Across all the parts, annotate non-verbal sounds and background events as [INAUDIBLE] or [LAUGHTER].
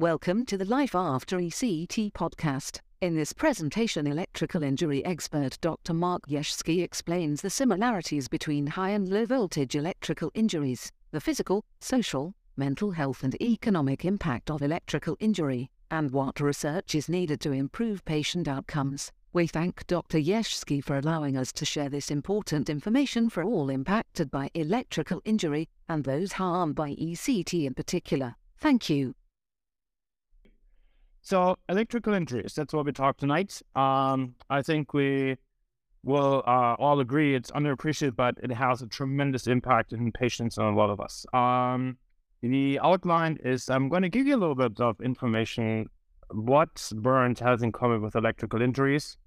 Welcome to the Life After ECT podcast. In this presentation, electrical injury expert Dr. Marc Jeschke explains the similarities between high and low voltage electrical injuries, the physical, social, mental health, and economic impact of electrical injury, and what research is needed to improve patient outcomes. We thank Dr. Jeschke for allowing us to share this important information for all impacted by electrical injury and those harmed by ECT in particular. Thank you. So, electrical injuries, that's what we talked tonight. Um, I think we will uh, all agree it's underappreciated, but it has a tremendous impact in patients and a lot of us. Um, the outline is I'm going to give you a little bit of information what burns has in common with electrical injuries.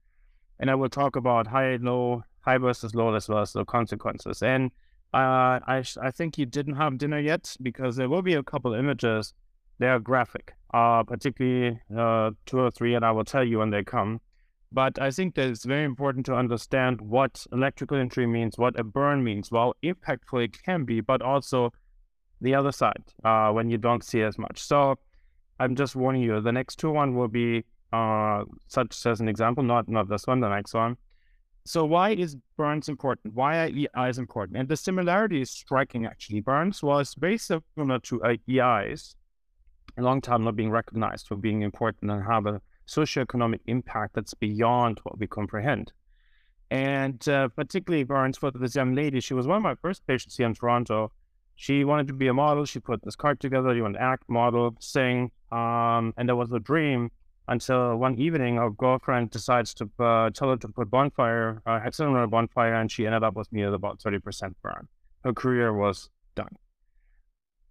And I will talk about high, low, high versus low, as well as the consequences. And uh, I, I think you didn't have dinner yet because there will be a couple images. They are graphic, uh, particularly uh, two or three, and I will tell you when they come. But I think that it's very important to understand what electrical injury means, what a burn means, how impactful it can be, but also the other side uh, when you don't see as much. So I'm just warning you. The next two one will be uh, such as an example, not not this one, the next one. So why is burns important? Why are EIs important? And the similarity is striking actually. Burns was very similar to EIs, long time not being recognized for being important and have a socioeconomic impact that's beyond what we comprehend. And uh, particularly burns for this young lady, she was one of my first patients here in Toronto she wanted to be a model. She put this card together. You want to act, model, sing. Um, and there was a dream until one evening, her girlfriend decides to uh, tell her to put bonfire, uh, accident on a bonfire, and she ended up with me at about 30% burn. Her career was done.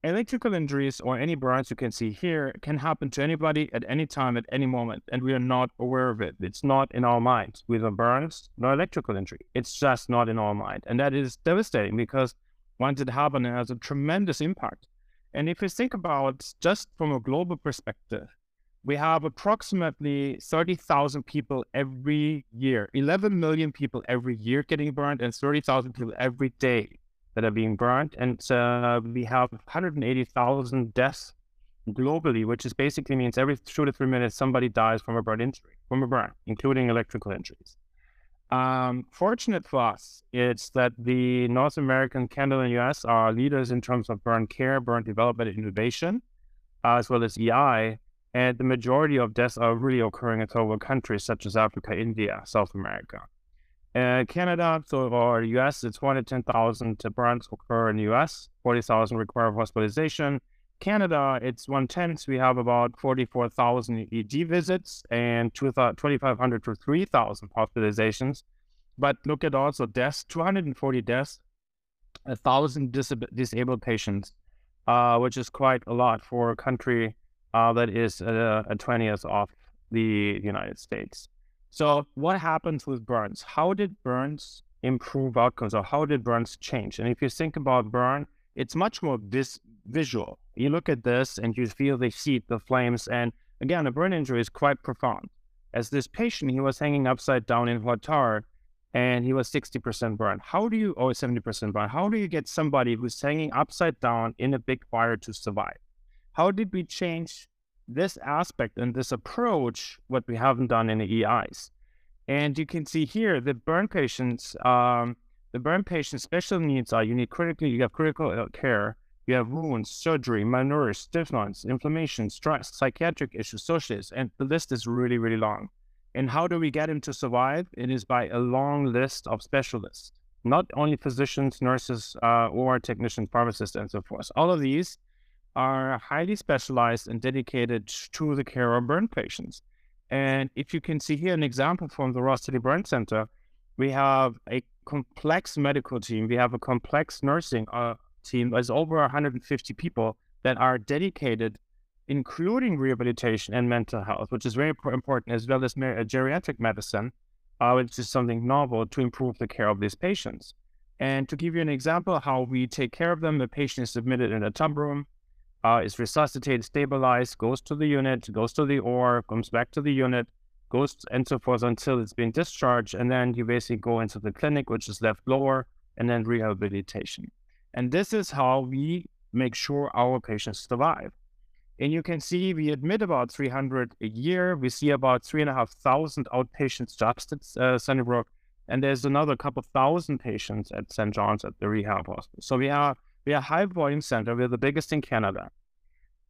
Electrical injuries or any burns you can see here can happen to anybody at any time, at any moment, and we are not aware of it. It's not in our mind. With a burns, no electrical injury. It's just not in our mind. And that is devastating because once it happens, it has a tremendous impact. And if you think about just from a global perspective, we have approximately 30,000 people every year, 11 million people every year getting burned, and 30,000 people every day that are being burned. And uh, we have 180,000 deaths globally, which is basically means every two to three minutes somebody dies from a burn injury, from a burn, including electrical injuries. Um, fortunate for us, it's that the North American, Canada, and US are leaders in terms of burn care, burn development, and innovation, as well as EI. And the majority of deaths are really occurring in third world countries such as Africa, India, South America. Uh, Canada, so or US, it's 110,000 burns occur in the US, 40,000 require hospitalization. Canada, it's one tenth. We have about 44,000 ED visits and 2,500 to 3,000 hospitalizations. But look at also deaths 240 deaths, 1,000 disab- disabled patients, uh, which is quite a lot for a country uh, that is uh, a 20th of the United States. So, what happens with burns? How did burns improve outcomes or how did burns change? And if you think about burn, it's much more vis- visual. You look at this and you feel the heat, the flames, and again, a burn injury is quite profound. As this patient, he was hanging upside down in hot tar and he was 60% burned. How do you, or 70% burned, how do you get somebody who's hanging upside down in a big fire to survive? How did we change this aspect and this approach, what we haven't done in the EIs? And you can see here the burn patients, um, the burn patients' special needs are you need critical, you have critical care, you have wounds, surgery, malnourished, stiff nodes, inflammation, stress, psychiatric issues, social issues, and the list is really, really long. And how do we get him to survive? It is by a long list of specialists, not only physicians, nurses, uh, or technicians, pharmacists, and so forth. All of these are highly specialized and dedicated to the care of burn patients. And if you can see here an example from the Ross Tilley Burn Center, we have a complex medical team. We have a complex nursing uh, team there's over 150 people that are dedicated, including rehabilitation and mental health, which is very important, as well as geriatric medicine, uh, which is something novel to improve the care of these patients. And to give you an example how we take care of them, the patient is admitted in a tub room, uh, is resuscitated, stabilized, goes to the unit, goes to the OR, comes back to the unit, goes and so forth until it's been discharged. And then you basically go into the clinic, which is left lower, and then rehabilitation. And this is how we make sure our patients survive. And you can see we admit about 300 a year. We see about 3,500 outpatients just at uh, Sunnybrook. And there's another couple thousand patients at St. John's at the rehab hospital. So we are we are a high volume center. We're the biggest in Canada.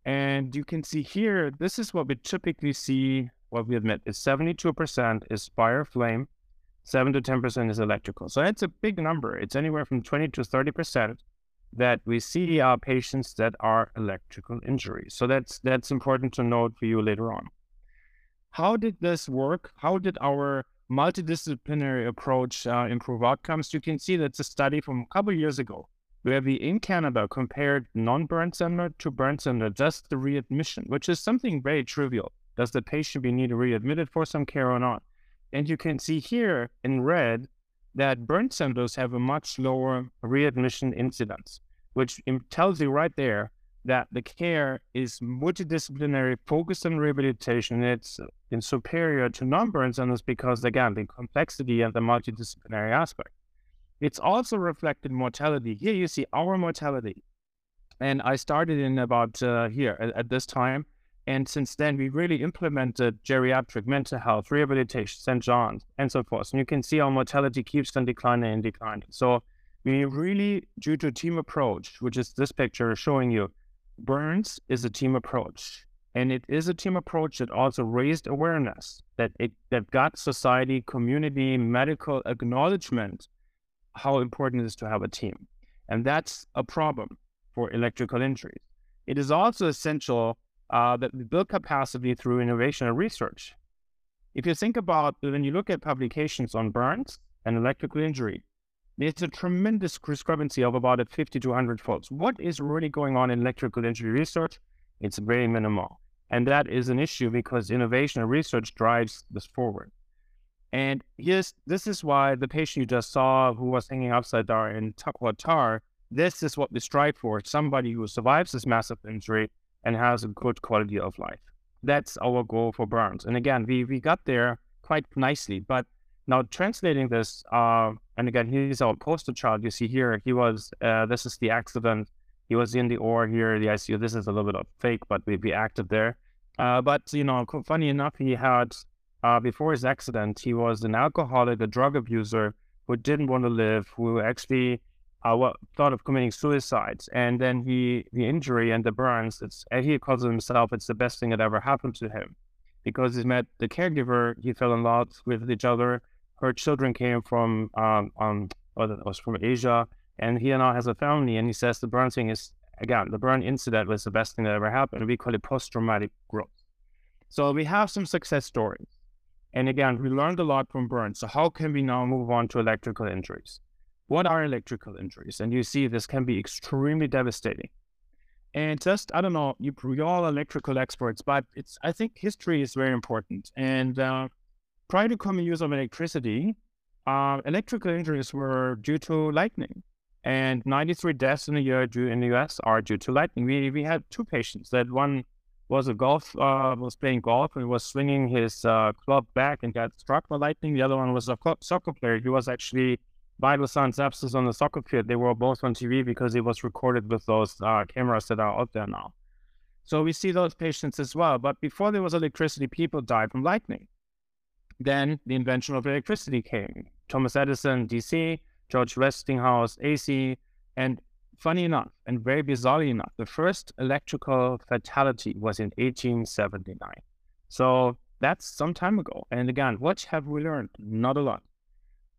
And you can see here, this is what we typically see, what we admit is 72% is fire flame, 7 to 10% is electrical. So it's a big number. It's anywhere from 20 to 30% that we see our patients that are electrical injuries. So that's that's important to note for you later on. How did this work? How did our multidisciplinary approach uh, improve outcomes? You can see that's a study from a couple years ago where we in Canada compared non-burn center to burn center, just the readmission, which is something very trivial. Does the patient be needed readmitted for some care or not? And you can see here in red that burn centers have a much lower readmission incidence, which tells you right there that the care is multidisciplinary, focused on rehabilitation. It's uh, in superior to non-burn centers because, again, the complexity and the multidisciplinary aspect. It's also reflected mortality. Here you see our mortality. And I started in about uh, here at, at, this time. And since then, we really implemented geriatric mental health, rehabilitation, St. John's, and so forth. And you can see our mortality keeps on declining and declining. So we really, due to team approach, which is this picture showing you, Burns is a team approach. And it is a team approach that also raised awareness that it that got society, community, medical acknowledgement how important it is to have a team. And that's a problem for electrical injuries. It is also essential uh, that we build capacity through innovation and research. If you think about when you look at publications on burns and electrical injury, there's a tremendous discrepancy of about a 50 to 100 folds. What is really going on in electrical injury research? It's very minimal. And that is an issue because innovation and research drives this forward. And yes, this is why the patient you just saw who was hanging upside down in hot tar, this is what we strive for somebody who survives this massive injury and has a good quality of life. That's our goal for burns. And again, we, we got there quite nicely. But now translating this, uh, and again, he's our poster child. You see here, he was, uh, this is the accident. He was in the OR here, the ICU. This is a little bit of fake, but we, we acted there. Uh, but, you know, funny enough, he had uh, before his accident, he was an alcoholic, a drug abuser who didn't want to live, who actually uh, thought of committing suicide. And then he, the injury and the burns, it's, he calls it himself, it's the best thing that ever happened to him because he met the caregiver, he fell in love with each other. Her children came from, um, um, was from Asia, and he now has a family. And he says the burn thing is, again, the burn incident was the best thing that ever happened. We call it post traumatic growth. So we have some success stories. And again, we learned a lot from burns. So how can we now move on to electrical injuries? What are electrical injuries? And you see this can be extremely devastating. And just, I don't know, you, you're all electrical experts, but it's, I think history is very important. And uh, prior to common use of electricity, uh, electrical injuries were due to lightning. And 93 deaths in a year due in the US are due to lightning. We, we had two patients that one was a golf uh, was playing golf and was swinging his uh, club back and got struck by lightning. The other one was a soccer player. He was actually vital signs absence on the soccer field. They were both on TV because it was recorded with those uh, cameras that are out there now. So we see those patients as well. But before there was electricity, people died from lightning. Then the invention of electricity came. Thomas Edison, DC, George Westinghouse, AC, and funny enough, and very bizarrely enough, the first electrical fatality was in 1879. So that's some time ago. And again, what have we learned? Not a lot.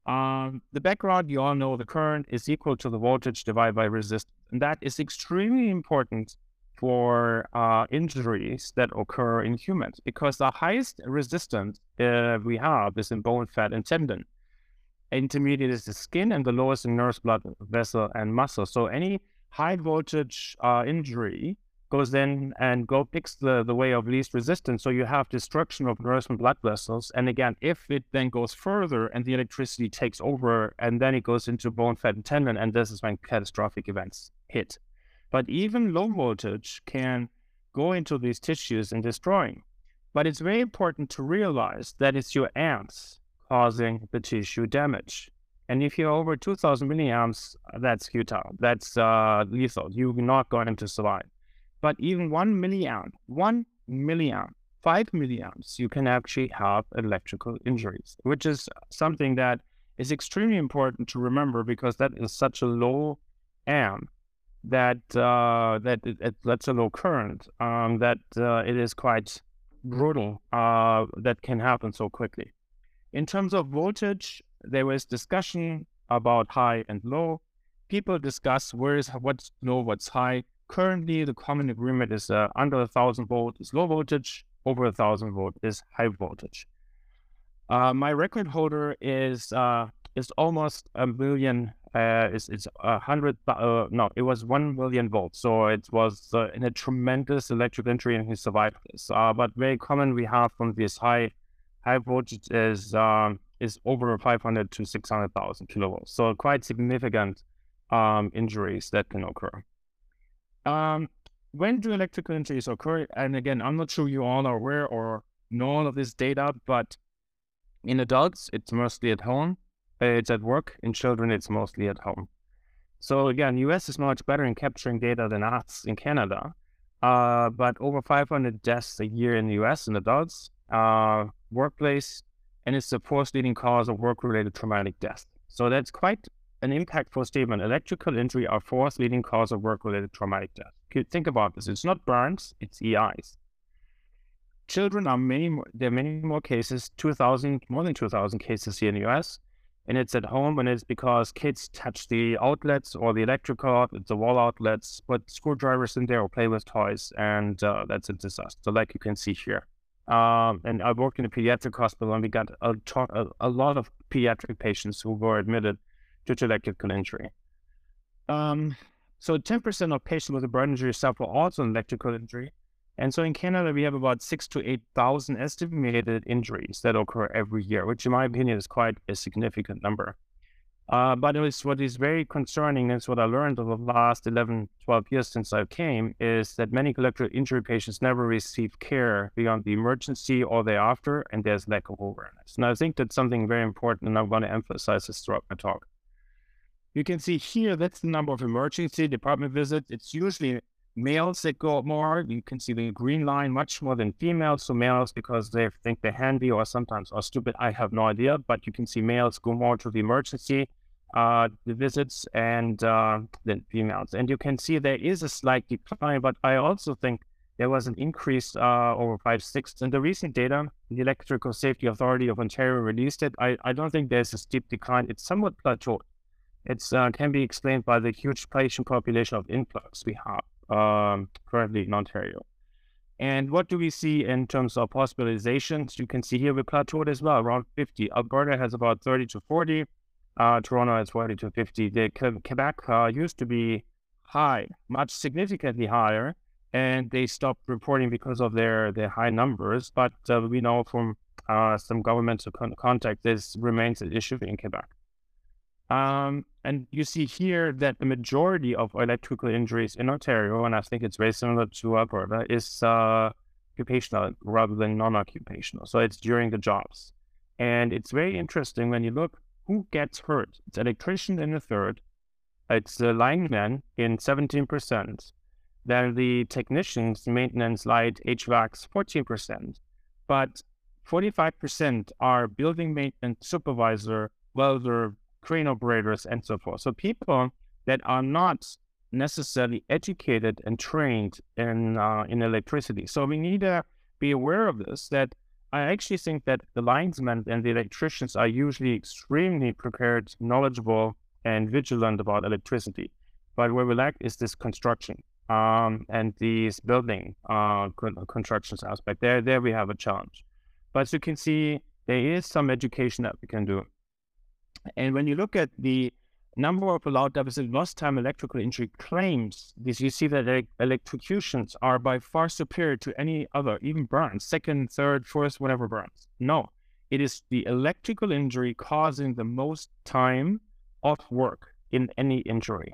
Um, the background, you all know the current is equal to the voltage divided by resistance. And that is extremely important for uh, injuries that occur in humans because the highest resistance uh, we have is in bone, fat, and tendon intermediate is the skin, and the lowest in nerves, blood vessel, and muscle. So any high voltage uh, injury goes in and go picks the, the way of least resistance. So you have destruction of nerves and blood vessels. And again, if it then goes further and the electricity takes over and then it goes into bone, fat, and tendon, and this is when catastrophic events hit. But even low voltage can go into these tissues and destroying. But it's very important to realize that it's your amps causing the tissue damage. And if you're over 2000 milliamps, that's futile. That's uh, lethal. You're not going to survive. But even one milliamp, one milliamp, five milliamps, you can actually have electrical injuries, which is something that is extremely important to remember because that is such a low amp that uh, that it, it, that's a low current um, that uh, it is quite brutal uh, that can happen so quickly. In terms of voltage, there was discussion about high and low. People discuss where is what's low, what's high. Currently, the common agreement is uh, under a thousand volt is low voltage, over a thousand volt is high voltage. Uh, my record holder is uh, is almost a million. Uh, it's it's a hundred. Uh, no, it was one million volts. So it was uh, in a tremendous electric injury, and he survived this. Uh, but very common we have from this high high voltage is um, is over 500 to 600,000 kilovolts. So quite significant um, injuries that can occur. Um, when do electrical injuries occur? And again, I'm not sure you all are aware or know all of this data, but in adults, it's mostly at home. It's at work. In children, it's mostly at home. So again, US is much better in capturing data than us in Canada. Uh, but over 500 deaths a year in the US in adults, uh, workplace, and it's the fourth leading cause of work-related traumatic death. So that's quite an impactful statement. Electrical injury are fourth leading cause of work-related traumatic death. Think about this. It's not burns, it's EIs. Children are many more, there are many more cases, 2,000, more than 2,000 cases here in the US. And it's at home and it's because kids touch the outlets or the electrical, the wall outlets, put screwdrivers in there or play with toys. And uh, that's a disaster, like you can see here. Um, and I worked in a pediatric hospital, and we got a, a, a lot of pediatric patients who were admitted due to electrical injury. Um, so 10% of patients with a brain injury suffer also an electrical injury. And so in Canada, we have about six to 8,000 estimated injuries that occur every year, which in my opinion is quite a significant number. Uh, but it was, what is very concerning, it's what I learned over the last 11, 12 years since I came, is that many electrical injury patients never receive care beyond the emergency or thereafter, and there's lack of awareness. And I think that's something very important, and I'm going to emphasize this throughout my talk. You can see here, that's the number of emergency department visits. It's usually males that go more. You can see the green line much more than females. So males because they think they're handy or sometimes are stupid. I have no idea, but you can see males go more to the emergency uh, the visits and uh, than females. And you can see there is a slight decline, but I also think there was an increase uh, over five six. And the recent data, the Electrical Safety Authority of Ontario released it. I, I don't think there's a steep decline. It's somewhat plateaued. It uh, can be explained by the huge patient population of influx we have um, currently in Ontario. And what do we see in terms of hospitalizations? You can see here we plateaued as well, around 50. Alberta has about 30 to 40. Uh, Toronto has 40 to 50. The Quebec uh, used to be high, much significantly higher, and they stopped reporting because of their, their high numbers. But uh, we know from uh, some governmental con- contact this remains an issue in Quebec. Um, and you see here that the majority of electrical injuries in Ontario, and I think it's very similar to Alberta, is uh, occupational rather than non-occupational. So it's during the jobs. And it's very interesting when you look who gets hurt. It's electrician in a third. It's the lineman in 17%. Then the technicians, maintenance, light, HVACs, 14%. But 45% are building maintenance supervisor, welder, crane operators, and so forth. So people that are not necessarily educated and trained in uh, in electricity. So we need to be aware of this. That I actually think that the linesmen and the electricians are usually extremely prepared, knowledgeable, and vigilant about electricity. But where we lack is this construction um, and these building uh, constructions aspect. There, there we have a challenge. But as you can see, there is some education that we can do. And when you look at the number of allowed deficit lost time electrical injury claims, this, you see that electrocutions are by far superior to any other, even burns, second, third, fourth, whatever burns. No, it is the electrical injury causing the most time off work in any injury.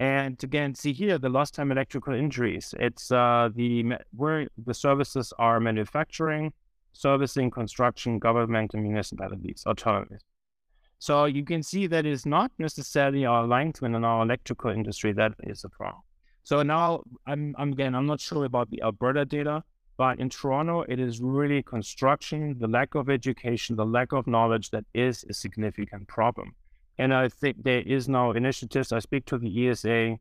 And again, see here the lost time electrical injuries. It's uh, the where the services are manufacturing, servicing, construction, government, and municipalities, autonomous. So you can see that it's not necessarily our linesmen in our electrical industry that is a problem. So now I'm, I'm again, I'm not sure about the Alberta data, but in Toronto, it is really construction, the lack of education, the lack of knowledge that is a significant problem. And I think there is now initiatives. I speak to the ESA,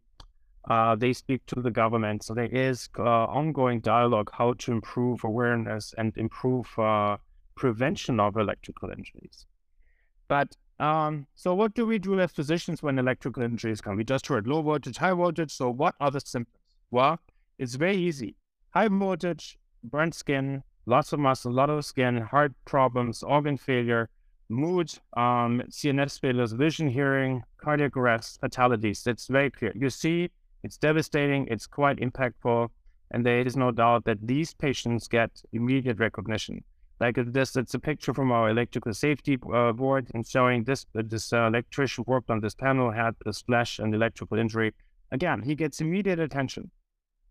uh, they speak to the government. So there is uh, ongoing dialogue how to improve awareness and improve uh, prevention of electrical injuries. But um, so what do we do as physicians when electrical injuries come? We just heard low voltage, high voltage. So what are the symptoms? Well, it's very easy. High voltage, burnt skin, lots of muscle, lot of skin, heart problems, organ failure, mood, um, CNS failures, vision, hearing, cardiac arrest, fatalities. It's very clear. You see, it's devastating. It's quite impactful. And there is no doubt that these patients get immediate recognition. Like this, it's a picture from our electrical safety uh, board and showing this uh, this uh, electrician worked on this panel, had a splash and electrical injury. Again, he gets immediate attention,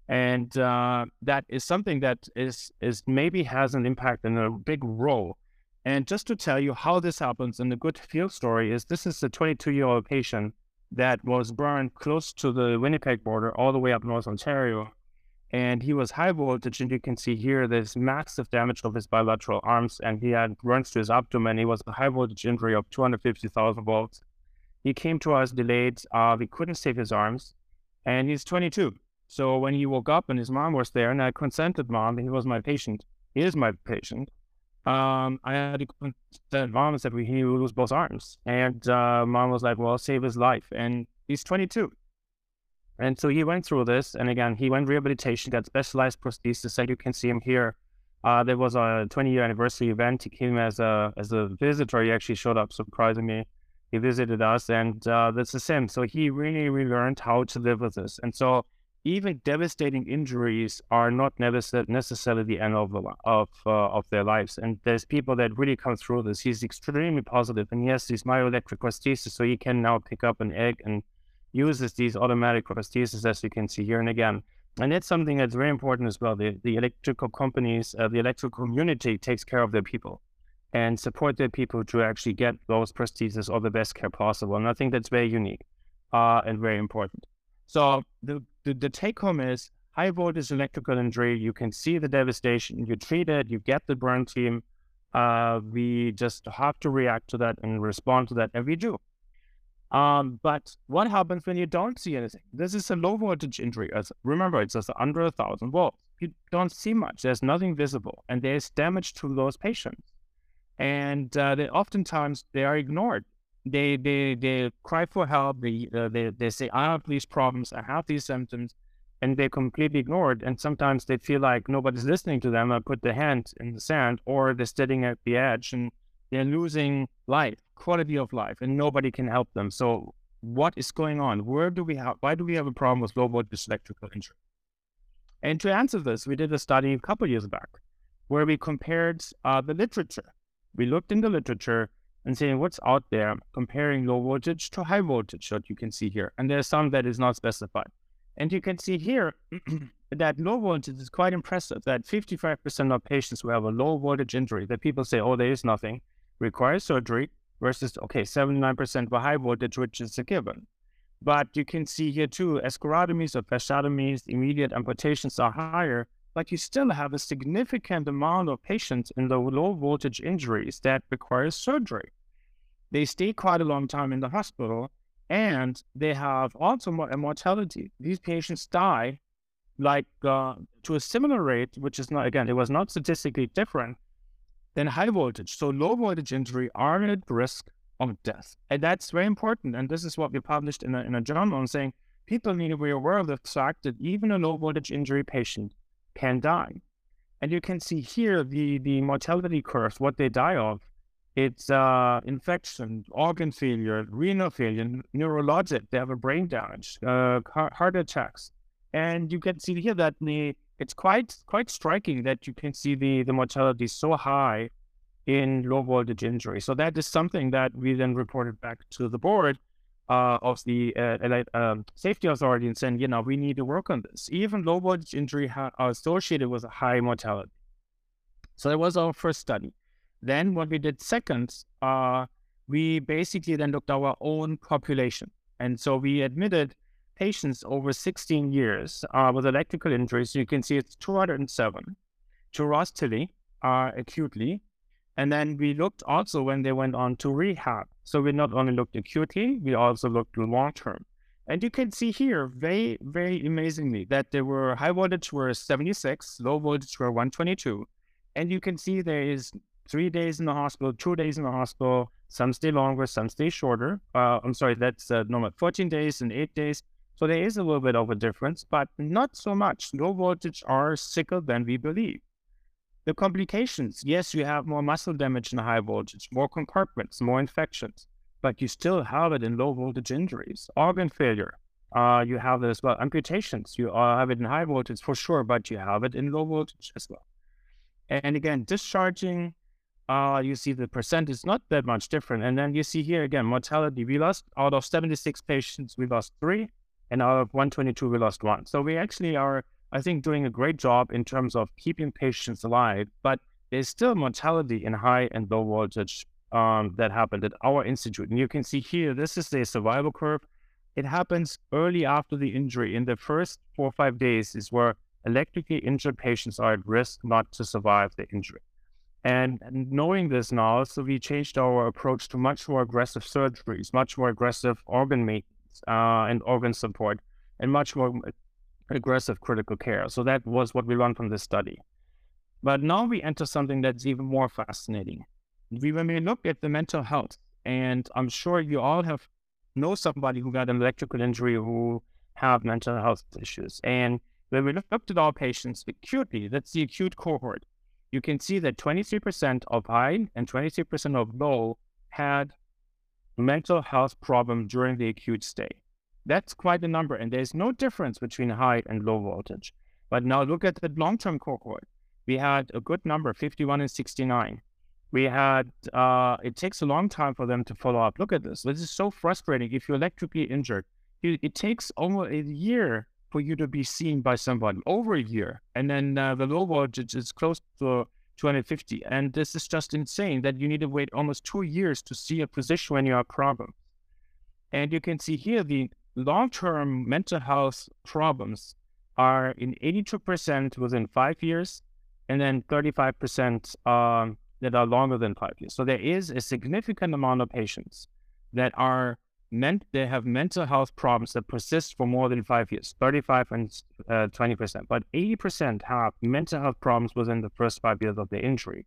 and uh, that is something that is is maybe has an impact and a big role. And just to tell you how this happens, and a good field story is this is a 22 year old patient that was burned close to the Winnipeg border, all the way up North Ontario and he was high voltage. And you can see here there's massive damage of his bilateral arms, and he had burns to his abdomen. He was a high voltage injury of 250,000 volts. He came to us delayed. Uh, we couldn't save his arms, and he's 22. So when he woke up and his mom was there, and I consented mom, he was my patient. He is my patient. Um, I had to consent mom and said he would lose both arms, and uh, mom was like, "Well, save his life." And he's 22. And so he went through this, and again, he went rehabilitation, got specialized prosthesis, and you can see him here. Uh, there was a 20 year anniversary event. He came as a as a visitor. He actually showed up, surprisingly. He visited us, and uh, that's the same. So he really relearned how to live with this. And so even devastating injuries are not necessarily the end of of uh, of their lives. And there's people that really come through this. He's extremely positive, and he has these myoelectric prosthesis, so he can now pick up an egg and uses these automatic prostheses, as you can see here. And again, and it's something that's very important as well. The, the electrical companies, uh, the electrical community takes care of their people and support their people to actually get those prostheses or the best care possible. And I think that's very unique uh, and very important. So the, the, the take home is high voltage electrical injury. You can see the devastation. You treat it. You get the burn team. Uh, we just have to react to that and respond to that, and we do. Um, but what happens when you don't see anything? This is a low voltage injury. Remember, it's just under a thousand volts. You don't see much. There's nothing visible, and there's damage to those patients. And uh, they oftentimes they are ignored. They they they cry for help. They uh, they they say I have these problems. I have these symptoms, and they're completely ignored. And sometimes they feel like nobody's listening to them. I put their hand in the sand, or they're sitting at the edge and they're losing life quality of life and nobody can help them. So what is going on? Where do we have, why do we have a problem with low voltage electrical injury? And to answer this, we did a study a couple years back where we compared uh, the literature. We looked in the literature and saying what's out there, comparing low voltage to high voltage, what you can see here. And there's some that is not specified. And you can see here [CLEARS THROAT] that low voltage is quite impressive, that 55% of patients who have a low voltage injury, that people say, oh, there is nothing, require surgery, versus, okay, 79% for high voltage, which is a given. But you can see here too, escharotomies or fasciotomies, immediate amputations are higher, but you still have a significant amount of patients in the low voltage injuries that require surgery. They stay quite a long time in the hospital and they have also a mortality. These patients die like uh, to a similar rate, which is not, again, it was not statistically different, than high voltage. So low voltage injury are at risk of death. And that's very important. And this is what we published in a, in a journal saying people need to be aware of the fact that even a low voltage injury patient can die. And you can see here the, the mortality curves, what they die of. It's uh, infection, organ failure, renal failure, neurologic, they have a brain damage, uh, heart attacks. And you can see here that the it's quite quite striking that you can see the the mortality so high in low voltage injury. So that is something that we then reported back to the board uh, of the uh, um, safety authority and saying, you know, we need to work on this. Even low voltage injury ha- are associated with a high mortality. So that was our first study. Then what we did second, uh, we basically then looked at our own population. And so we admitted patients over 16 years uh, with electrical injuries, you can see it's 207 to Ross Tilley uh, acutely. And then we looked also when they went on to rehab. So we not only looked acutely, we also looked long term. And you can see here very, very amazingly that there were high voltage were 76, low voltage were 122. And you can see there is three days in the hospital, two days in the hospital, some stay longer, some stay shorter. Uh, I'm sorry, that's uh, normal 14 days and eight days. So there is a little bit of a difference, but not so much. Low voltage are sicker than we believe. The complications, yes, you have more muscle damage in high voltage, more compartments, more infections, but you still have it in low voltage injuries, organ failure. Uh, you have it as well. Amputations, you uh, have it in high voltage for sure, but you have it in low voltage as well. And again, discharging, uh, you see the percent is not that much different. And then you see here again, mortality, we lost out of 76 patients, we lost three, and out of 122, we lost one. So we actually are, I think, doing a great job in terms of keeping patients alive, but there's still mortality in high and low voltage um, that happened at our institute. And you can see here, this is the survival curve. It happens early after the injury. In the first four or five days is where electrically injured patients are at risk not to survive the injury. And knowing this now, so we changed our approach to much more aggressive surgeries, much more aggressive organ maintenance uh, and organ support, and much more aggressive critical care. So that was what we learned from this study. But now we enter something that's even more fascinating. We, when we look at the mental health, and I'm sure you all have know somebody who got an electrical injury who have mental health issues. And when we looked at our patients acutely, that's the acute cohort, you can see that 23% of high and 23% of low had mental health problem during the acute stay. That's quite a number, and there's no difference between high and low voltage. But now look at the long-term cohort. We had a good number, 51 and 69. We had, uh, it takes a long time for them to follow up. Look at this. This is so frustrating. If you're electrically injured, it takes almost a year for you to be seen by somebody over a year. And then uh, the low voltage is close to 250. And this is just insane that you need to wait almost two years to see a physician when you have problems. And you can see here the long term mental health problems are in 82% within five years, and then 35% um, that are longer than five years. So there is a significant amount of patients that are meant they have mental health problems that persist for more than five years 35 and uh, 20% but 80% have mental health problems within the first five years of the injury.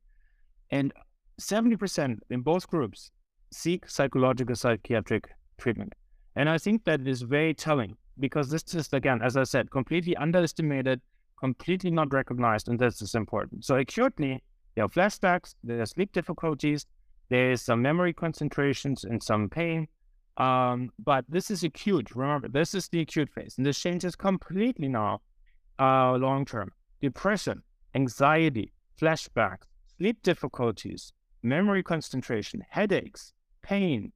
And 70% in both groups seek psychological psychiatric treatment. And i think that is very telling because this is again as i said completely underestimated completely not recognized and this is important. So acutely there are flashbacks. There are sleep difficulties. There is some memory concentrations and some pain um, but this is acute. Remember, this is the acute phase, and this changes completely now. Uh, long term depression, anxiety, flashbacks, sleep difficulties, memory concentration, headaches, pain,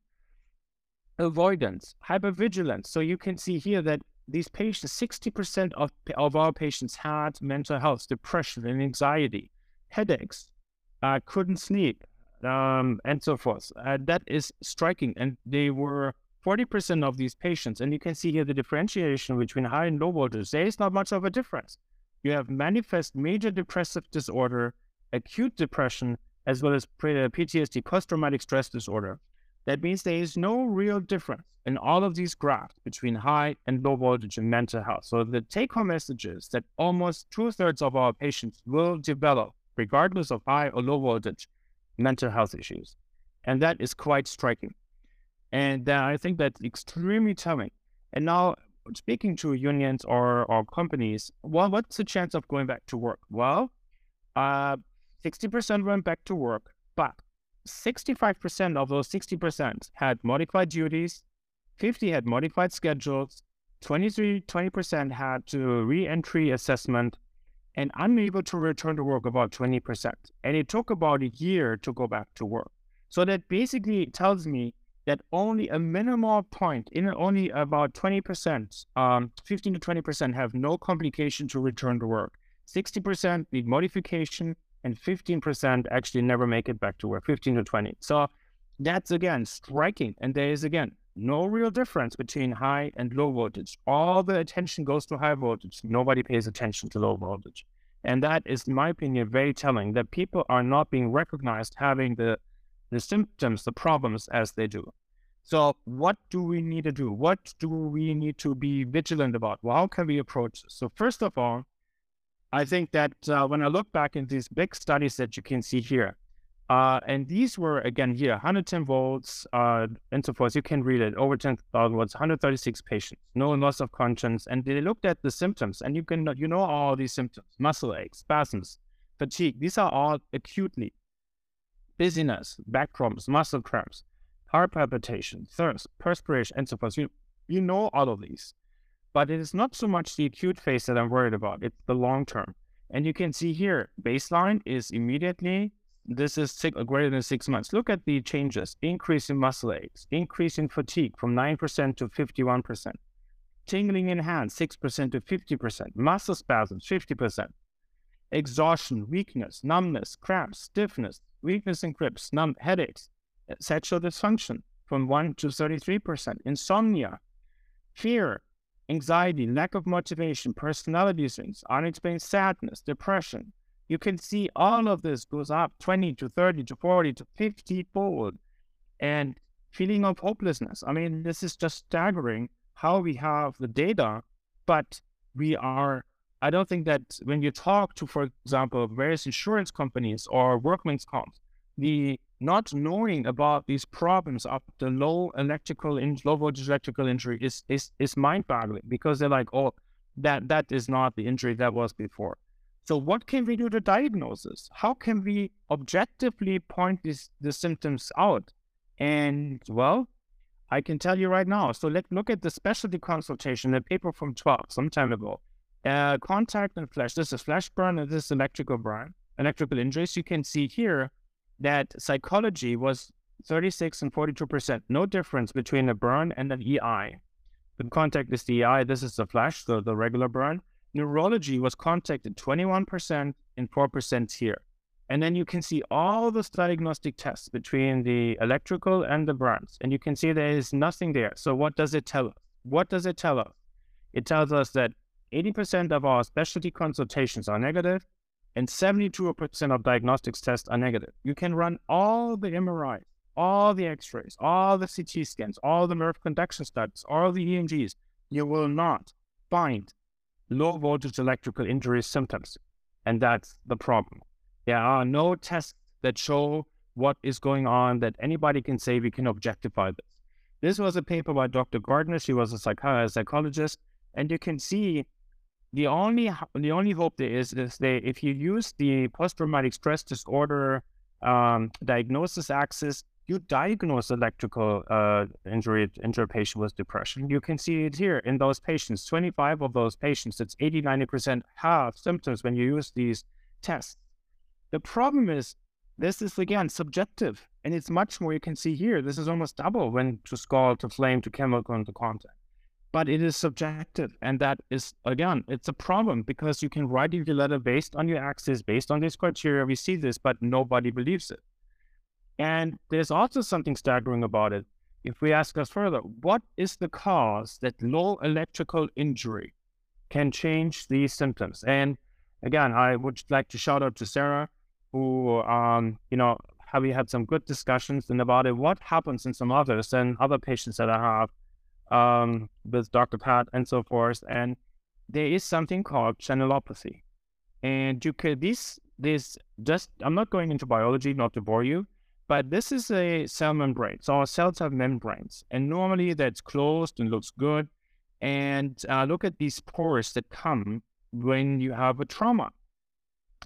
avoidance, hypervigilance. So you can see here that these patients, 60% of, of our patients had mental health, depression and anxiety, headaches, uh, couldn't sleep, um, and so forth. Uh, that is striking. And they were 40% of these patients. And you can see here the differentiation between high and low voltage. There is not much of a difference. You have manifest major depressive disorder, acute depression, as well as PTSD, post traumatic stress disorder. That means there is no real difference in all of these graphs between high and low voltage in mental health. So the take home message is that almost two thirds of our patients will develop, regardless of high or low voltage, mental health issues. And that is quite striking. And uh, I think that's extremely telling. And now, speaking to unions or, or companies, well, what's the chance of going back to work? Well, uh, 60% went back to work, but 65% of those 60% had modified duties, 50 had modified schedules, 23, 20% had to re-entry assessment, and unable to return to work about 20%. And it took about a year to go back to work. So that basically tells me that only a minimal point, in only about 20%, um, 15 to 20% have no complication to return to work. 60% need modification, and 15% actually never make it back to work, 15 to 20. So that's again striking. And there is again no real difference between high and low voltage. All the attention goes to high voltage. Nobody pays attention to low voltage. And that is, in my opinion, very telling that people are not being recognized having the, the symptoms, the problems as they do. So, what do we need to do? What do we need to be vigilant about? Well, how can we approach this? So, first of all, I think that uh, when I look back in these big studies that you can see here, uh, and these were again here 110 volts uh, and so forth. You can read it over 10,000 volts, 136 patients, no loss of conscience, and they looked at the symptoms, and you can you know all these symptoms: muscle aches, spasms, fatigue. These are all acutely dizziness, back cramps, muscle cramps, heart palpitation, thirst, perspiration, and so forth. You you know all of these, but it is not so much the acute phase that I'm worried about. It's the long term, and you can see here baseline is immediately this is six, uh, greater than six months. Look at the changes. Increase in muscle aches, increase in fatigue from 9% to 51%, tingling in hands 6% to 50%, muscle spasms 50%, exhaustion, weakness, numbness, cramps, stiffness, weakness in grips, numb headaches, uh, sexual dysfunction from 1 to 33%, insomnia, fear, anxiety, lack of motivation, personality things, unexplained sadness, depression, you can see all of this goes up 20 to 30 to 40 to 50 fold. And feeling of hopelessness. I mean, this is just staggering how we have the data, but we are. I don't think that when you talk to, for example, various insurance companies or workmen's comps, the not knowing about these problems of the low electrical, in, low voltage electrical injury is is is mind boggling because they're like, oh, that that is not the injury that was before. So what can we do to diagnose this? How can we objectively point these the symptoms out? And well, I can tell you right now. So let's look at the specialty consultation, a paper from 12 some time ago. Uh, contact and flash. This is flash burn and this is electrical burn, electrical injuries. You can see here that psychology was 36 and 42%. No difference between a burn and an EI. The contact is the EI. This is the flash, so the regular burn neurology was contacted 21% and 4% here. And then you can see all those diagnostic tests between the electrical and the burns. And you can see there is nothing there. So what does it tell us? What does it tell us? It tells us that 80% of our specialty consultations are negative and 72% of diagnostics tests are negative. You can run all the MRIs, all the x-rays, all the CT scans, all the nerve conduction studies, all the EMGs. You will not find low voltage electrical injury symptoms. And that's the problem. There are no tests that show what is going on that anybody can say we can objectify this. This was a paper by Dr. Gardner. She was a psych- psychologist, and you can see the only the only hope there is is that if you use the post traumatic stress disorder um, diagnosis axis, you diagnose electrical uh, injury injured patient with depression. You can see it here in those patients. 25 of those patients, it's 80, 90% have symptoms when you use these tests. The problem is this is again subjective and it's much more you can see here. This is almost double when to scald, to flame, to chemical, and to contact. But it is subjective. And that is, again, it's a problem because you can write your letter based on your axis, based on this criteria. We see this, but nobody believes it. And there's also something staggering about it. If we ask us further, what is the cause that low electrical injury can change these symptoms? And again, I would like to shout out to Sarah, who, um, you know, have we had some good discussions and about it. What happens in some others and other patients that I have um, with Dr. Pat and so forth. And there is something called channelopathy. And you could, this, this just, I'm not going into biology, not to bore you, but this is a cell membrane. So our cells have membranes, and normally that's closed and looks good. And uh, look at these pores that come when you have a trauma.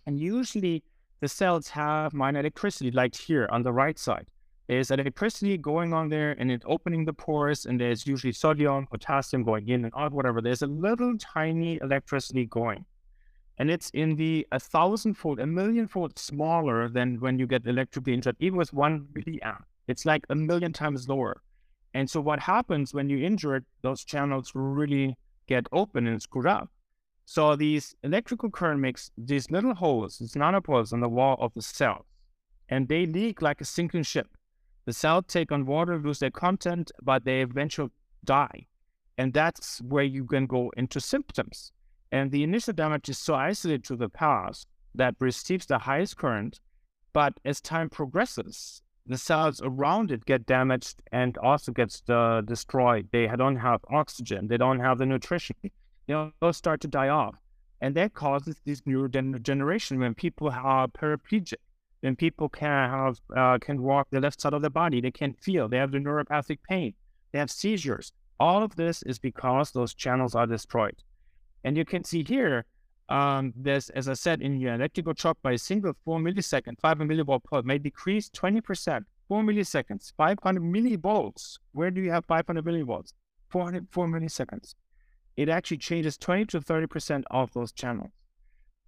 And usually the cells have minor electricity, like here on the right side. There's electricity going on there and it's opening the pores, and there's usually sodium, potassium going in and out, whatever. There's a little tiny electricity going and it's in the a thousandfold, a millionfold smaller than when you get electrically injured, even with one milliamp. It's like a million times lower. And so what happens when you injure it, those channels really get open and screwed up. So these electrical current makes these little holes, these nanopores on the wall of the cell, and they leak like a sinking ship. The cells take on water, lose their content, but they eventually die. And that's where you can go into symptoms. And the initial damage is so isolated to the path that receives the highest current. But as time progresses, the cells around it get damaged and also gets uh, destroyed. They don't have oxygen. They don't have the nutrition. They all start to die off. And that causes this neurodegeneration when people are paraplegic, when people can have uh, can walk the left side of their body, they can feel, they have the neuropathic pain, they have seizures. All of this is because those channels are destroyed. And you can see here, um, as I said, in your electrical shock by a single 4 millisecond, 500 millivolt pulse may decrease 20%, 4 milliseconds, 500 millivolts. Where do you have 500 millivolts? 400, 4 milliseconds it actually changes 20 to 30% of those channels.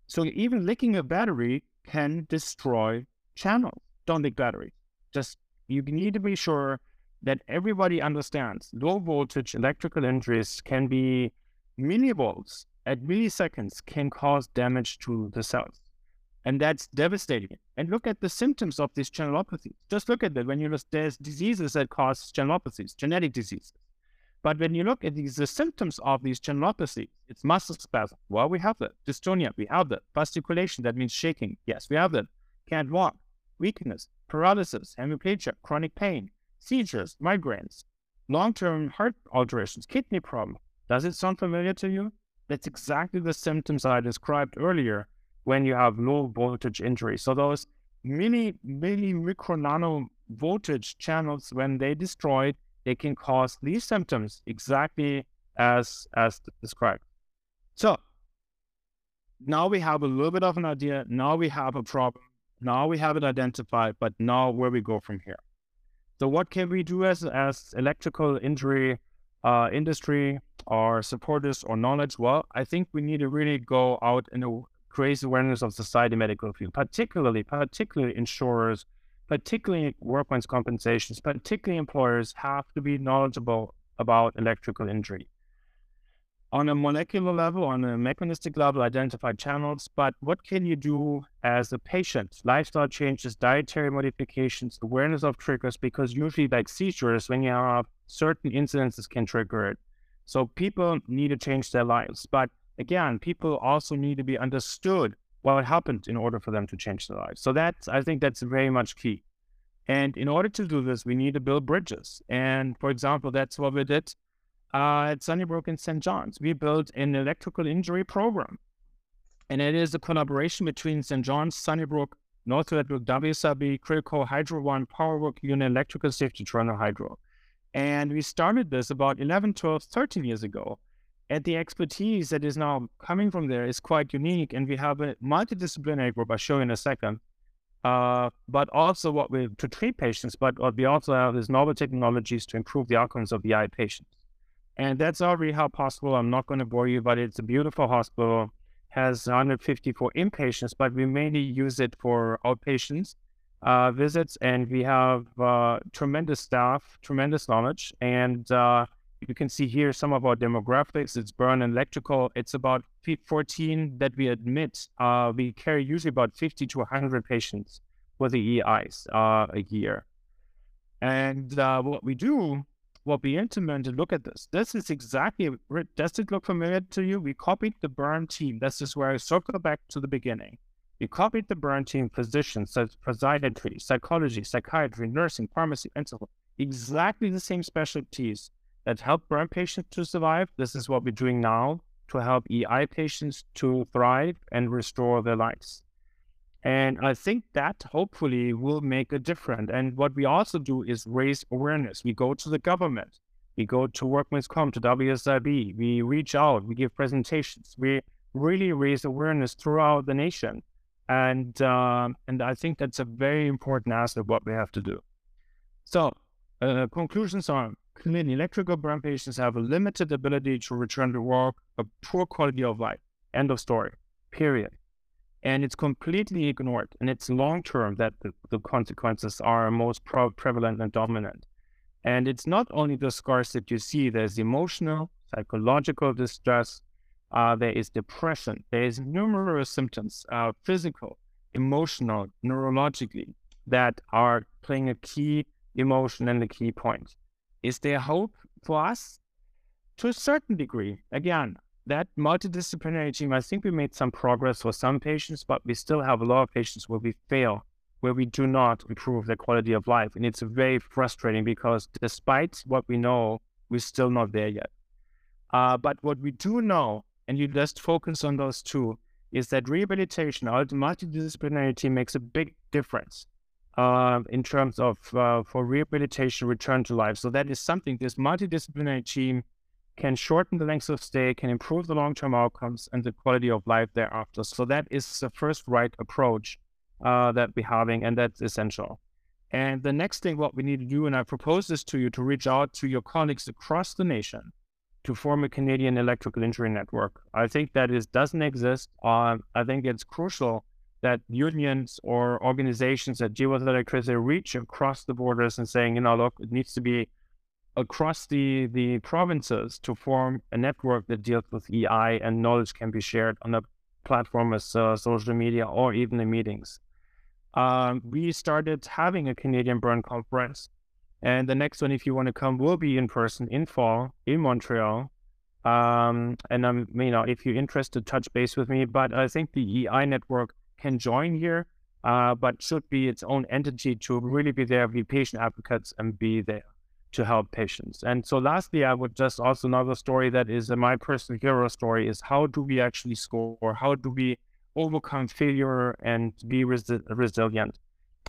So even licking a battery can destroy channels. Don't lick batteries. Just you need to be sure that everybody understands low voltage electrical injuries can be millivolts at milliseconds can cause damage to the cells. And that's devastating. And look at the symptoms of these channelopathies. Just look at that when you look, there's diseases that cause channelopathies, genetic diseases. But when you look at these, the symptoms of these channelopathies, it's muscle spasm. Well, we have that. Dystonia, we have that. Fasciculation, that means shaking. Yes, we have that. Can't walk. Weakness, paralysis, hemiplegia, chronic pain, seizures, migraines, long-term heart alterations, kidney problem. Does it sound familiar to you? That's exactly the symptoms I described earlier when you have low voltage injury. So those mini, mini micro nano voltage channels, when they destroyed, they can cause these symptoms exactly as as described. So now we have a little bit of an idea. Now we have a problem. Now we have it identified, but now where we go from here. So what can we do as as electrical injury uh, industry or supporters or knowledge? Well, I think we need to really go out and raise awareness of society medical field, particularly particularly insurers, particularly workman's compensations, particularly employers, have to be knowledgeable about electrical injury. On a molecular level, on a mechanistic level, identify channels, but what can you do as a patient? Lifestyle changes, dietary modifications, awareness of triggers, because usually, like seizures, when you have certain incidences, can trigger it. So people need to change their lives. But again, people also need to be understood what happened in order for them to change their lives. So that's, I think that's very much key. And in order to do this, we need to build bridges. And for example, that's what we did uh, at Sunnybrook and St. John's. We built an electrical injury program. And it is a collaboration between St. John's, Sunnybrook, North Redwood, WSIB, Critical, Hydro One, Powerwork Unit, Electrical Safety, Toronto Hydro. And we started this about 11, 12, 13 years ago. And the expertise that is now coming from there is quite unique. And we have a multidisciplinary group I'll show you in a second. Uh, but also what we to treat patients, but what we also have is novel technologies to improve the outcomes of the eye patients. And that's already how possible. I'm not going to bore you, but it's a beautiful hospital, has 154 inpatients, but we mainly use it for outpatients uh, visits. And we have uh, tremendous staff, tremendous knowledge, and uh, you can see here some of our demographics. It's burn and electrical. It's about 14 that we admit. Uh, we carry usually about 50 to 100 patients for the EIs uh, a year. And uh, what we do, what we implemented, look at this. This is exactly, does it look familiar to you? We copied the burn team. This is where I circle back to the beginning. We copied the team physicians, physiatry, psychology, psychiatry, nursing, pharmacy, and so on. Exactly the same specialties that help burn patients to survive. This is what we're doing now to help EI patients to thrive and restore their lives. And I think that hopefully will make a difference. And what we also do is raise awareness. We go to the government, we go to Workman's Comp, to WSIB, we reach out, we give presentations, we really raise awareness throughout the nation. And um, and I think that's a very important aspect of what we have to do. So uh, conclusions are clearly electrical burn patients have a limited ability to return to work, a poor quality of life. End of story. Period. And it's completely ignored. And it's long term that the, the, consequences are most pro- prevalent and dominant. And it's not only the scars that you see, there's emotional, psychological distress, uh, there is depression, there is numerous symptoms, uh, physical, emotional, neurologically, that are playing a key emotion and a key point. Is there hope for us? To a certain degree. Again, that multidisciplinary team, I think we made some progress for some patients, but we still have a lot of patients where we fail, where we do not improve their quality of life. And it's very frustrating because despite what we know, we're still not there yet. Uh, but what we do know, and you just focus on those two, is that rehabilitation, multidisciplinary team makes a big difference uh, in terms of uh, for rehabilitation, return to life. So that is something this multidisciplinary team can shorten the length of stay, can improve the long-term outcomes and the quality of life thereafter. So that is the first right approach uh, that we're having, and that's essential. And the next thing, what we need to do, and I propose this to you, to reach out to your colleagues across the nation to form a Canadian electrical injury network. I think that is doesn't exist. Uh, I think it's crucial that unions or organizations that deal with electricity reach across the borders and saying, you know, look, it needs to be across the, the provinces to form a network that deals with EI and knowledge can be shared on a platform as uh, social media or even in meetings. Um, we started having a Canadian Burn Conference. And the next one, if you want to come, will be in person in fall in Montreal. Um, and I'm, you know, if you're interested, touch base with me. But I think the EI network can join here, uh, but should be its own entity to really be there, be patient advocates, and be there to help patients. And so, lastly, I would just also another story that is my personal hero story is how do we actually score? Or how do we overcome failure and be resi- resilient?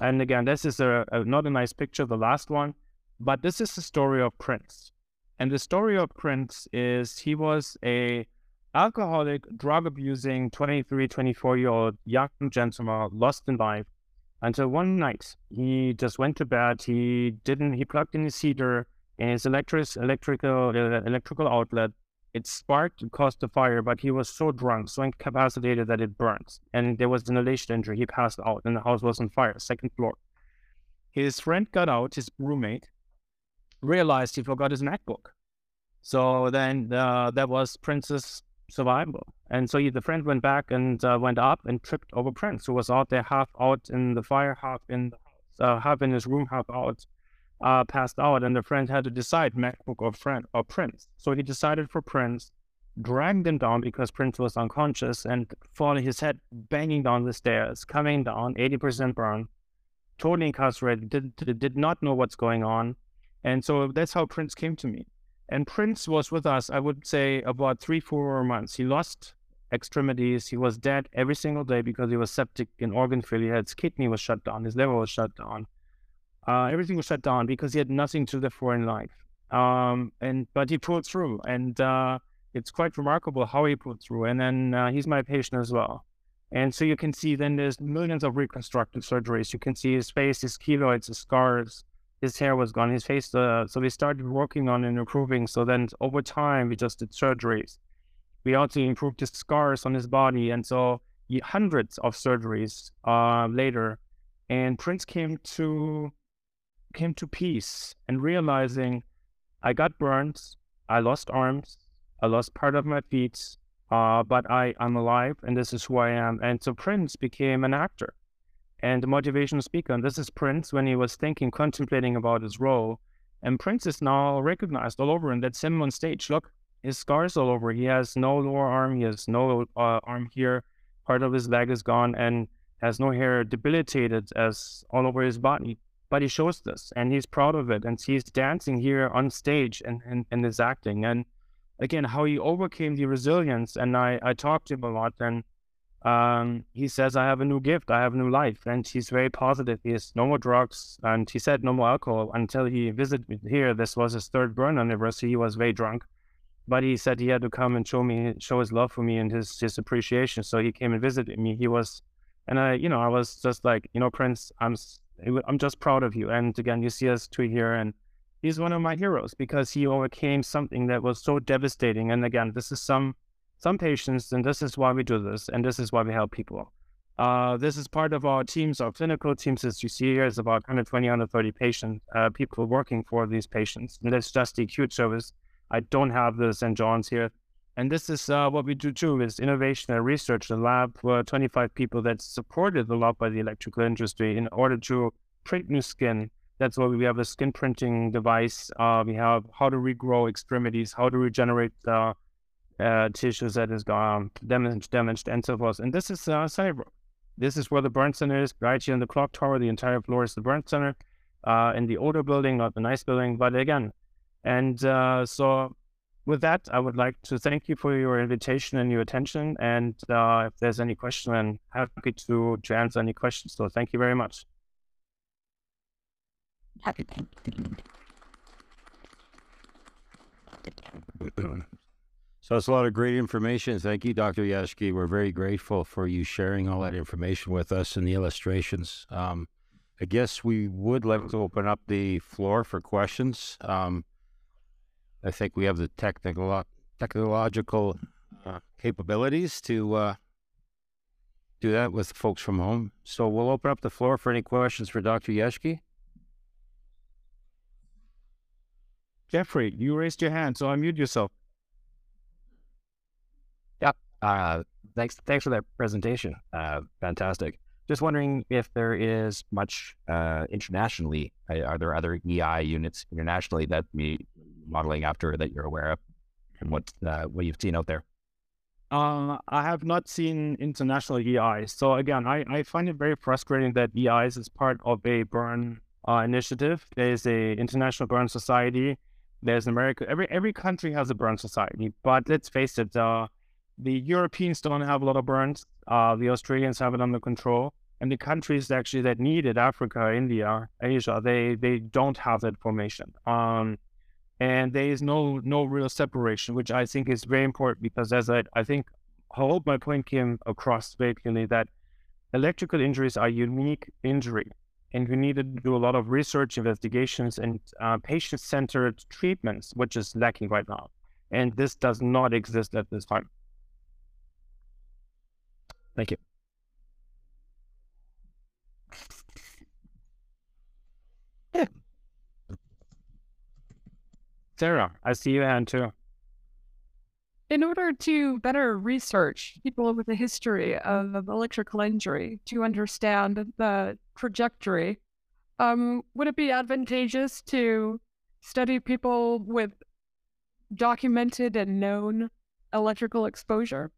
And again, this is a, a, not a nice picture, the last one, but this is the story of Prince. And the story of Prince is he was a alcoholic, drug abusing 23, 24 year old young gentleman lost in life until one night he just went to bed. He didn't. He plugged in his heater and his electric electrical uh, electrical outlet. It sparked and caused the fire, but he was so drunk, so incapacitated that it burned, and there was an inhalation injury. He passed out, and the house was on fire, second floor. His friend got out, his roommate, realized he forgot his MacBook. So then uh, that was Prince's survival. And so he, the friend went back and uh, went up and tripped over Prince, who was out there, half out in the fire, half in the uh, half in his room, half out, uh, passed out. And the friend had to decide MacBook or friend or Prince. So he decided for Prince, dragged him down because Prince was unconscious and falling his head banging down the stairs, coming down, 80% burn, totally incarcerated, did, did not know what's going on. And so that's how Prince came to me. And Prince was with us, I would say, about three, four months. He lost extremities. He was dead every single day because he was septic and organ failure. His kidney was shut down. His liver was shut down. Uh, everything was shut down because he had nothing to live for in life. Um, and but he pulled through, and uh, it's quite remarkable how he pulled through. And then uh, he's my patient as well. And so you can see then there's millions of reconstructive surgeries. You can see his face, his keloids, his scars, his hair was gone, his face. Uh, so we started working on and improving. So then over time, we just did surgeries. We also improved his scars on his body. And so hundreds of surgeries uh, later. And Prince came to came to peace and realizing I got burns, I lost arms, I lost part of my feet, uh, but I, I'm alive and this is who I am. And so Prince became an actor and a motivational speaker. And this is Prince when he was thinking, contemplating about his role. And Prince is now recognized all over, and that's him on stage. Look, his scars all over. He has no lower arm. He has no uh, arm here. Part of his leg is gone, and has no hair, debilitated as all over his body. But he shows this, and he's proud of it, and he's dancing here on stage and and, and is acting. And again, how he overcame the resilience. And I I talked to him a lot, and um, he says, I have a new gift, I have a new life. And he's very positive. He has no more drugs. And he said no more alcohol until he visited here. This was his third burn anniversary. He was very drunk. But he said he had to come and show me, show his love for me and his, his appreciation. So he came and visited me. He was, and I, you know, I was just like, you know, Prince, I'm, I'm just proud of you. And again, you see us two here and he's one of my heroes because he overcame something that was so devastating. And again, this is some some patients, and this is why we do this, and this is why we help people. Uh, this is part of our teams, our clinical teams, as you see here, is about 120, 130 patients, uh, people working for these patients. And that's just the acute service. I don't have the St. John's here. And this is uh, what we do too, is innovation and research. The lab for 25 people that's supported a lot by the electrical industry in order to print new skin, That's why we have a skin printing device. Uh, we have how to regrow extremities, how to regenerate the uh, tissues that is um, damaged, damaged, and so forth. And this is uh, Sunnybrook. This is where the burn center is, right here in the clock tower. The entire floor is the burn center. Uh, in the older building, not the nice building, but again. And uh, so with that, I would like to thank you for your invitation and your attention. And uh, if there's any question, I'm happy to, to answer any questions. So thank you very much. [CLEARS THROAT] So that's a lot of great information. Thank you, Dr. Jeschke. We're very grateful for you sharing all that information with us and the illustrations. Um, I guess we would like to open up the floor for questions. Um, I think we have the technical technological uh, capabilities to uh, do that with folks from home. So we'll open up the floor for any questions for Dr. Jeschke. Jeffrey, you raised your hand, so unmute yourself. Uh, thanks. Thanks for that presentation. Uh, fantastic. Just wondering if there is much uh, internationally. Are there other EI units internationally that be modeling after that you're aware of, and what uh, what you've seen out there? Uh, I have not seen international EI. So again, I, I find it very frustrating that EIs is part of a burn uh, initiative. There's a international burn society. There's America. Every every country has a burn society. But let's face it, uh, the Europeans don't have a lot of burns. Uh, the Australians have it under control. And the countries actually that need it, Africa, India, Asia, they they don't have that formation. Um, and there is no no real separation, which I think is very important because as I I think I hope my point came across very clearly that electrical injuries are unique injury, and we need to do a lot of research, investigations, and uh, patient-centered treatments, which is lacking right now, and this does not exist at this time. Thank you. Sarah, I see your hand too. In order to better research people with a history of electrical injury to understand the trajectory, um, would it be advantageous to study people with documented and known electrical exposure?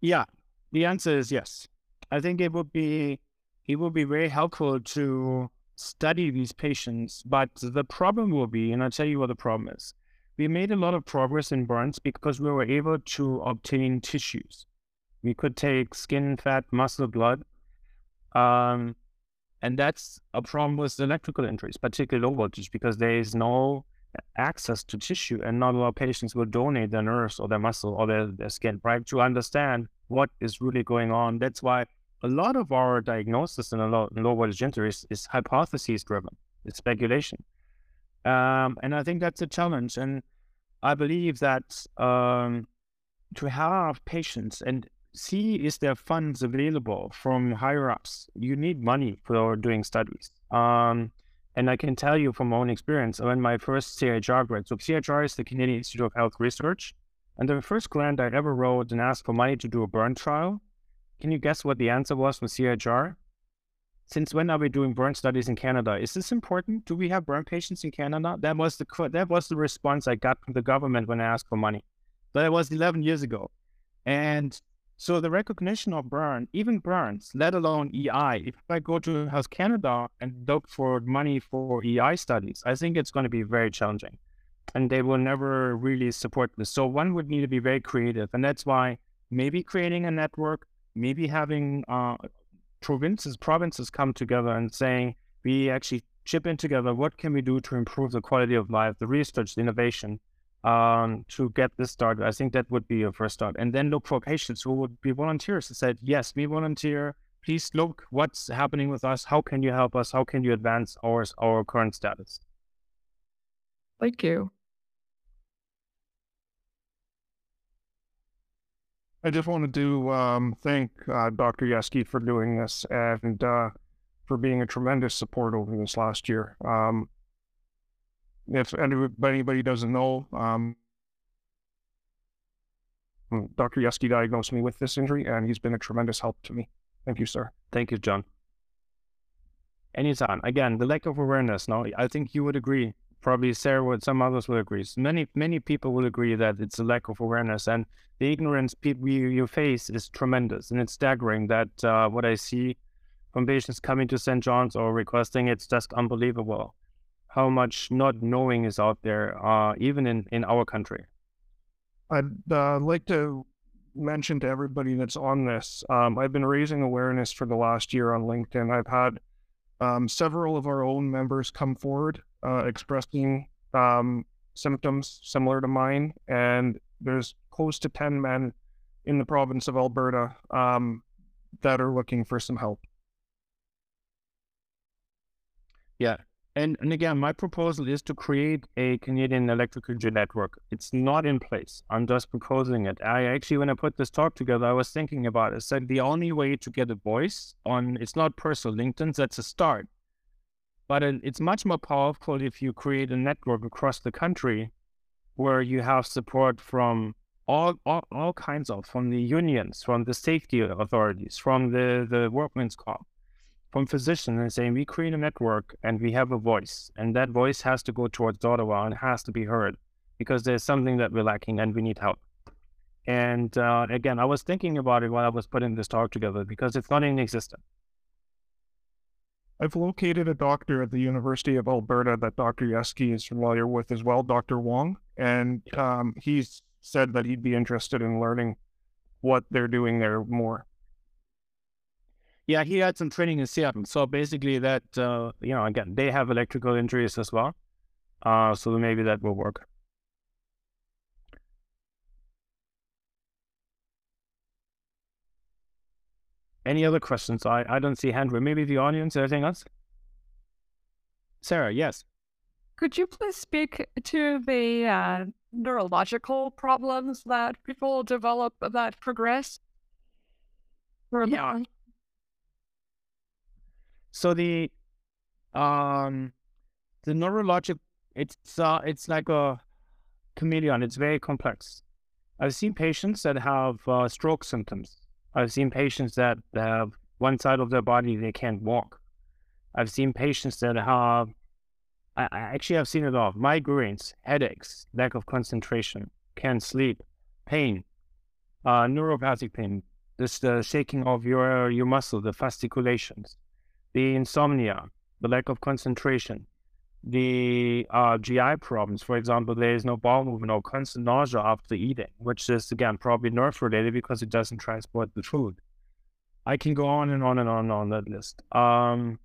Yeah, the answer is yes. I think it would be it would be very helpful to study these patients. But the problem will be, and I'll tell you what the problem is. We made a lot of progress in burns because we were able to obtain tissues. We could take skin, fat, muscle, blood. Um, and that's a problem with electrical injuries, particularly low voltage, because there is no access to tissue and not a lot of patients will donate their nerves or their muscle or their, their skin, right? To understand what is really going on. That's why a lot of our diagnosis in, a low, in low voltage injuries is, is hypothesis driven, it's speculation. Um, and I think that's a challenge. And I believe that um, to have patients and see is there funds available from higher ups, you need money for doing studies. Um, and I can tell you from my own experience, when my first CIHR grant, so CIHR is the Canadian Institute of Health Research, and the first grant I ever wrote and asked for money to do a burn trial can you guess what the answer was from CIHR? Since when are we doing burn studies in Canada? Is this important? Do we have burn patients in Canada? That was the that was the response I got from the government when I asked for money. That was 11 years ago, and so the recognition of burn, even burns, let alone EI. If I go to Health Canada and look for money for EI studies, I think it's going to be very challenging, and they will never really support this. So one would need to be very creative, and that's why maybe creating a network maybe having uh, provinces provinces come together and saying we actually chip in together. What can we do to improve the quality of life, the research, the innovation, um, to get this started? I think that would be a first start. And then look for patients who would be volunteers and said, yes, we volunteer. Please look what's happening with us. How can you help us? How can you advance our our current status? Thank you. I just wanted to um, thank uh, Dr. Jeschke for doing this and uh, for being a tremendous support over this last year. Um, if anybody doesn't know, um, Dr. Jeschke diagnosed me with this injury, and he's been a tremendous help to me. Thank you, sir. Thank you, John. anytime. Again, the lack of awareness. Now, I think you would agree. Probably Sarah would, some others will agree. Many, many people will agree that it's a lack of awareness, and the ignorance people you, you face is tremendous, and it's staggering. That uh, what I see from patients coming to St. John's or requesting, it's just unbelievable how much not knowing is out there, uh, even in in our country. I'd uh, like to mention to everybody that's on this, um, I've been raising awareness for the last year on LinkedIn. I've had um, several of our own members come forward uh, expressing um, symptoms similar to mine, and there's close to 10 men in the province of Alberta um, that are looking for some help. Yeah, and, and again, my proposal is to create a Canadian electrical network. It's not in place. I'm just proposing it. I actually, when I put this talk together, I was thinking about it. I said the only way to get a voice on, it's not personal LinkedIn, that's a start. But it's much more powerful if you create a network across the country where you have support from all, all, all kinds of, from the unions, from the safety authorities, from the, the workmen's comp from physicians and saying we create a network and we have a voice and that voice has to go towards Ottawa and has to be heard because there's something that we're lacking and we need help. And uh, again, I was thinking about it while I was putting this talk together because it's not in existence. I've located a doctor at the University of Alberta that Dr. Jeschke is familiar with as well, Dr. Wong, and um, he's said that he'd be interested in learning what they're doing there more. Yeah, he had some training in Seattle. So basically, that uh, you know, again, they have electrical injuries as well. Uh, so maybe that will work. Any other questions? I, I don't see hand. Maybe the audience. Anything else? Sarah, yes. Could you please speak to the uh, neurological problems that people develop that progress? Yeah. So the um the neurologic it's uh it's like a chameleon. It's very complex. I've seen patients that have uh, stroke symptoms. I've seen patients that have one side of their body they can't walk. I've seen patients that have I, I actually have seen it all migraines, headaches, lack of concentration, can't sleep, pain, uh, neuropathic pain, this the shaking of your your muscle, the fasciculations the insomnia, the lack of concentration, the uh, GI problems. For example, there is no bowel movement or constant nausea after eating, which is again probably nerve related because it doesn't transport the food. I can go on and on and on on that list. Um,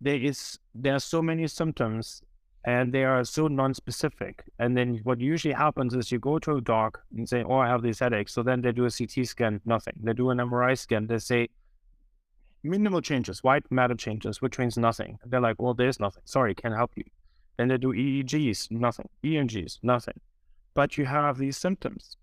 there is there are so many symptoms and they are so non-specific. And then what usually happens is you go to a doc and say, "Oh, I have these headaches." So then they do a CT scan, nothing. They do an MRI scan. They say, minimal changes, white matter changes, which means nothing. They're like, well, there's nothing. Sorry, can't help you. Then they do EEGs, nothing. EMGs, nothing. But you have these symptoms.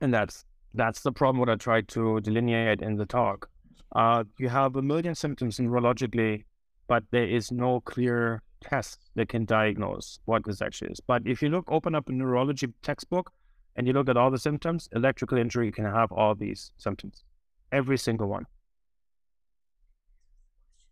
And that's that's the problem what I tried to delineate in the talk. Uh, you have a million symptoms neurologically, but there is no clear test that can diagnose what this actually is. But if you look, open up a neurology textbook and you look at all the symptoms, electrical injury can have all these symptoms, every single one.